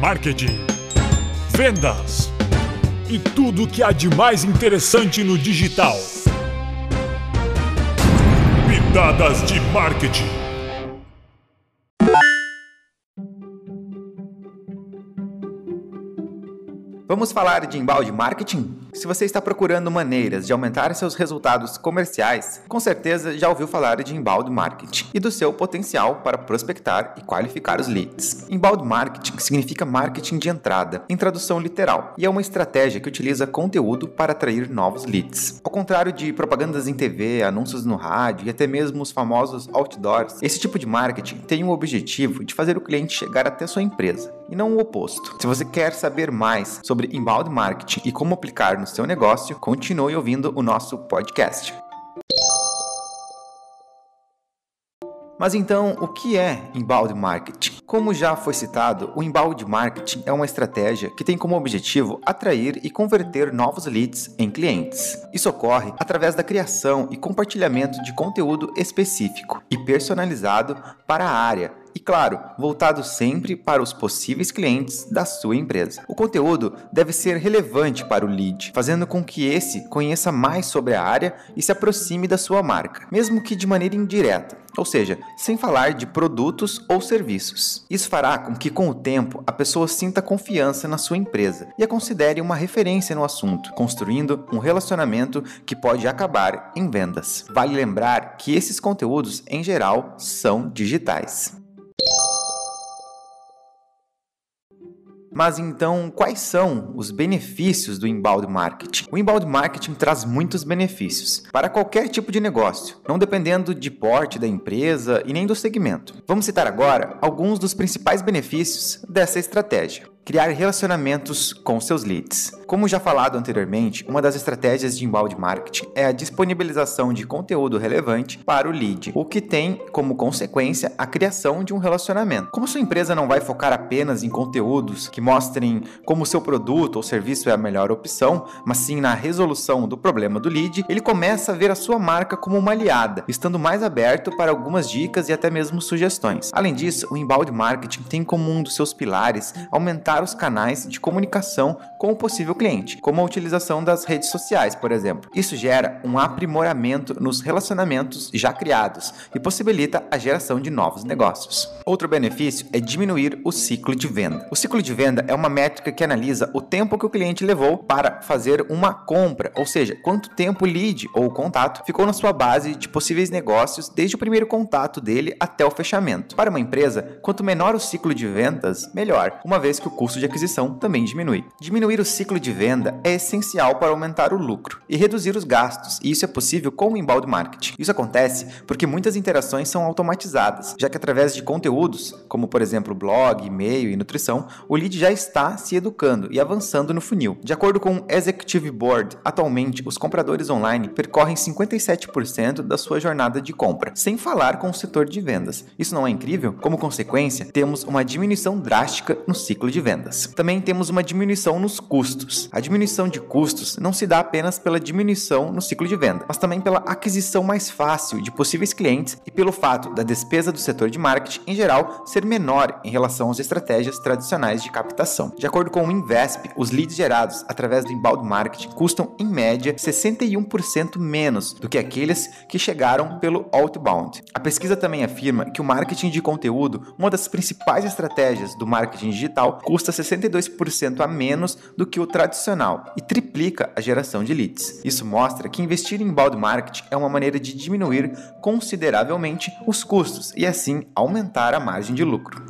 marketing, vendas e tudo o que há de mais interessante no digital. Pitadas de marketing. Vamos falar de embalde marketing? Se você está procurando maneiras de aumentar seus resultados comerciais, com certeza já ouviu falar de embalde marketing e do seu potencial para prospectar e qualificar os leads. Embalde marketing significa marketing de entrada, em tradução literal, e é uma estratégia que utiliza conteúdo para atrair novos leads. Ao contrário de propagandas em TV, anúncios no rádio e até mesmo os famosos outdoors, esse tipo de marketing tem o objetivo de fazer o cliente chegar até sua empresa e não o oposto. Se você quer saber mais sobre inbound marketing e como aplicar no seu negócio, continue ouvindo o nosso podcast. Mas então, o que é inbound marketing? Como já foi citado, o inbound marketing é uma estratégia que tem como objetivo atrair e converter novos leads em clientes. Isso ocorre através da criação e compartilhamento de conteúdo específico e personalizado para a área e, claro, voltado sempre para os possíveis clientes da sua empresa. O conteúdo deve ser relevante para o lead, fazendo com que esse conheça mais sobre a área e se aproxime da sua marca, mesmo que de maneira indireta, ou seja, sem falar de produtos ou serviços. Isso fará com que, com o tempo, a pessoa sinta confiança na sua empresa e a considere uma referência no assunto, construindo um relacionamento que pode acabar em vendas. Vale lembrar que esses conteúdos, em geral, são digitais. Mas então, quais são os benefícios do inbound marketing? O inbound marketing traz muitos benefícios para qualquer tipo de negócio, não dependendo de porte da empresa e nem do segmento. Vamos citar agora alguns dos principais benefícios dessa estratégia criar relacionamentos com seus leads. Como já falado anteriormente, uma das estratégias de inbound marketing é a disponibilização de conteúdo relevante para o lead, o que tem como consequência a criação de um relacionamento. Como sua empresa não vai focar apenas em conteúdos que mostrem como seu produto ou serviço é a melhor opção, mas sim na resolução do problema do lead, ele começa a ver a sua marca como uma aliada, estando mais aberto para algumas dicas e até mesmo sugestões. Além disso, o inbound marketing tem como um dos seus pilares aumentar os canais de comunicação com o possível cliente, como a utilização das redes sociais, por exemplo. Isso gera um aprimoramento nos relacionamentos já criados e possibilita a geração de novos negócios. Outro benefício é diminuir o ciclo de venda. O ciclo de venda é uma métrica que analisa o tempo que o cliente levou para fazer uma compra, ou seja, quanto tempo o lead ou contato ficou na sua base de possíveis negócios desde o primeiro contato dele até o fechamento. Para uma empresa, quanto menor o ciclo de vendas, melhor, uma vez que o custo de aquisição também diminui. Diminuir o ciclo de venda é essencial para aumentar o lucro e reduzir os gastos, e isso é possível com o inbound marketing. Isso acontece porque muitas interações são automatizadas, já que através de conteúdos, como por exemplo blog, e-mail e nutrição, o lead já está se educando e avançando no funil. De acordo com o Executive Board, atualmente os compradores online percorrem 57% da sua jornada de compra, sem falar com o setor de vendas. Isso não é incrível? Como consequência, temos uma diminuição drástica no ciclo de vendas vendas. Também temos uma diminuição nos custos. A diminuição de custos não se dá apenas pela diminuição no ciclo de venda, mas também pela aquisição mais fácil de possíveis clientes e pelo fato da despesa do setor de marketing em geral ser menor em relação às estratégias tradicionais de captação. De acordo com o Invesp, os leads gerados através do inbound marketing custam em média 61% menos do que aqueles que chegaram pelo outbound. A pesquisa também afirma que o marketing de conteúdo, uma das principais estratégias do marketing digital, custa custa 62% a menos do que o tradicional e triplica a geração de leads. Isso mostra que investir em inbound marketing é uma maneira de diminuir consideravelmente os custos e assim aumentar a margem de lucro.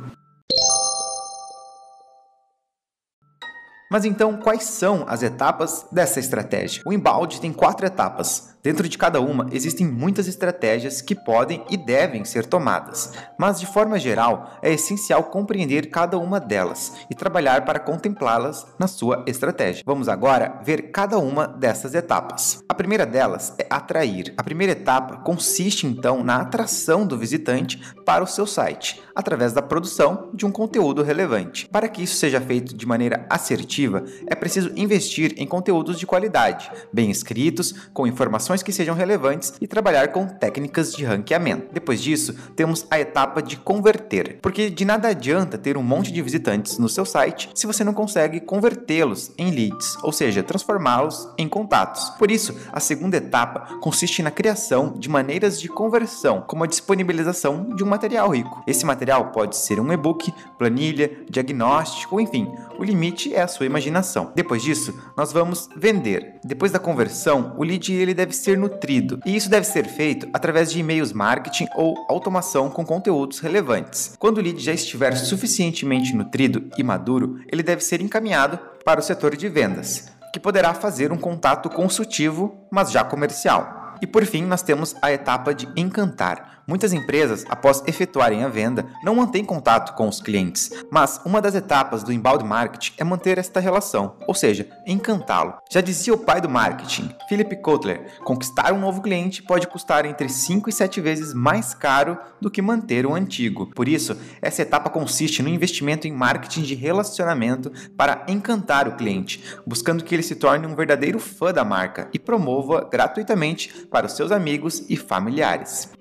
Mas então, quais são as etapas dessa estratégia? O inbound tem quatro etapas. Dentro de cada uma existem muitas estratégias que podem e devem ser tomadas, mas de forma geral é essencial compreender cada uma delas e trabalhar para contemplá-las na sua estratégia. Vamos agora ver cada uma dessas etapas. A primeira delas é atrair. A primeira etapa consiste então na atração do visitante para o seu site, através da produção de um conteúdo relevante. Para que isso seja feito de maneira assertiva, é preciso investir em conteúdos de qualidade, bem escritos, com informações que sejam relevantes e trabalhar com técnicas de ranqueamento. Depois disso, temos a etapa de converter, porque de nada adianta ter um monte de visitantes no seu site se você não consegue convertê-los em leads, ou seja, transformá-los em contatos. Por isso, a segunda etapa consiste na criação de maneiras de conversão, como a disponibilização de um material rico. Esse material pode ser um e-book, planilha, diagnóstico, enfim, o limite é a sua imaginação. Depois disso, nós vamos vender. Depois da conversão, o lead ele deve ser nutrido, e isso deve ser feito através de e-mails marketing ou automação com conteúdos relevantes. Quando o lead já estiver suficientemente nutrido e maduro, ele deve ser encaminhado para o setor de vendas, que poderá fazer um contato consultivo, mas já comercial. E por fim, nós temos a etapa de encantar. Muitas empresas, após efetuarem a venda, não mantêm contato com os clientes, mas uma das etapas do inbound marketing é manter esta relação, ou seja, encantá-lo. Já dizia o pai do marketing, Philip Kotler, conquistar um novo cliente pode custar entre 5 e 7 vezes mais caro do que manter o antigo. Por isso, essa etapa consiste no investimento em marketing de relacionamento para encantar o cliente, buscando que ele se torne um verdadeiro fã da marca e promova gratuitamente para os seus amigos e familiares.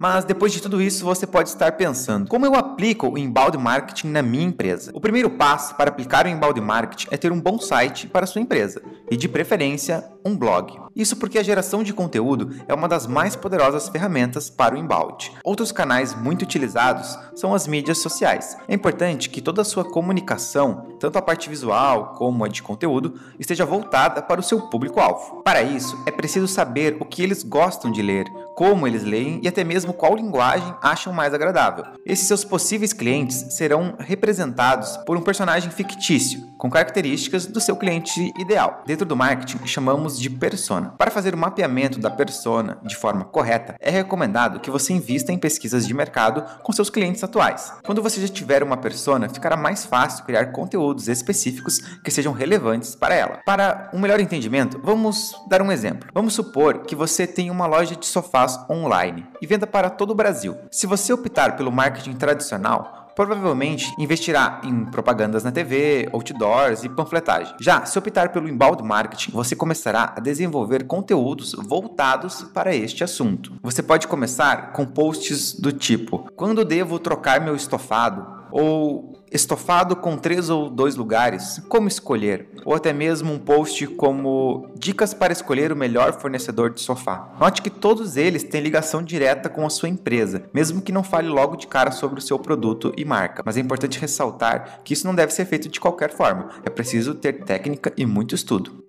Mas depois de tudo isso, você pode estar pensando: como eu aplico o inbound marketing na minha empresa? O primeiro passo para aplicar o inbound marketing é ter um bom site para sua empresa e, de preferência, um blog. Isso porque a geração de conteúdo é uma das mais poderosas ferramentas para o inbound. Outros canais muito utilizados são as mídias sociais. É importante que toda a sua comunicação, tanto a parte visual como a de conteúdo, esteja voltada para o seu público-alvo. Para isso, é preciso saber o que eles gostam de ler, como eles leem e até mesmo qual linguagem acham mais agradável. Esses seus possíveis clientes serão representados por um personagem fictício, com características do seu cliente ideal. Dentro do marketing, chamamos de persona. Para fazer o mapeamento da persona de forma correta, é recomendado que você invista em pesquisas de mercado com seus clientes atuais. Quando você já tiver uma persona, ficará mais fácil criar conteúdos específicos que sejam relevantes para ela. Para um melhor entendimento, vamos dar um exemplo. Vamos supor que você tem uma loja de sofás online e venda para todo o Brasil. Se você optar pelo marketing tradicional, provavelmente investirá em propagandas na TV, outdoors e panfletagem. Já se optar pelo inbound marketing, você começará a desenvolver conteúdos voltados para este assunto. Você pode começar com posts do tipo: quando devo trocar meu estofado? Ou estofado com três ou dois lugares, como escolher, ou até mesmo um post como dicas para escolher o melhor fornecedor de sofá. Note que todos eles têm ligação direta com a sua empresa, mesmo que não fale logo de cara sobre o seu produto e marca. Mas é importante ressaltar que isso não deve ser feito de qualquer forma, é preciso ter técnica e muito estudo.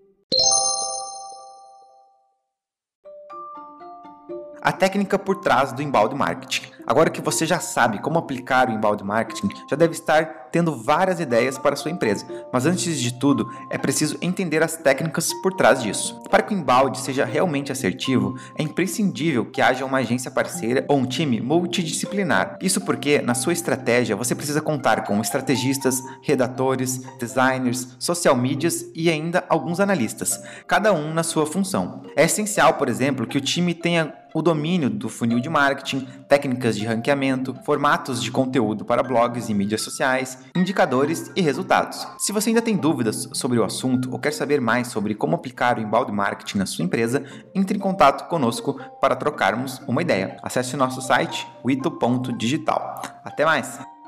A técnica por trás do embalde marketing. Agora que você já sabe como aplicar o inbound marketing, já deve estar tendo várias ideias para sua empresa. Mas antes de tudo, é preciso entender as técnicas por trás disso. Para que o inbound seja realmente assertivo, é imprescindível que haja uma agência parceira ou um time multidisciplinar. Isso porque, na sua estratégia, você precisa contar com estrategistas, redatores, designers, social medias e ainda alguns analistas, cada um na sua função. É essencial, por exemplo, que o time tenha o domínio do funil de marketing, técnicas de ranqueamento, formatos de conteúdo para blogs e mídias sociais, indicadores e resultados. Se você ainda tem dúvidas sobre o assunto ou quer saber mais sobre como aplicar o inbound marketing na sua empresa, entre em contato conosco para trocarmos uma ideia. Acesse nosso site wito.digital. Até mais!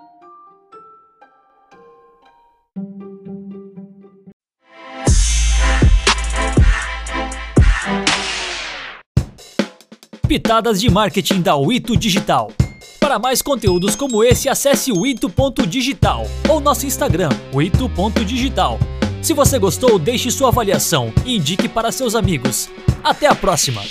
Pitadas de marketing da Wito Digital. Para mais conteúdos como esse, acesse o ito.digital ou nosso Instagram, o ito.digital. Se você gostou, deixe sua avaliação e indique para seus amigos. Até a próxima!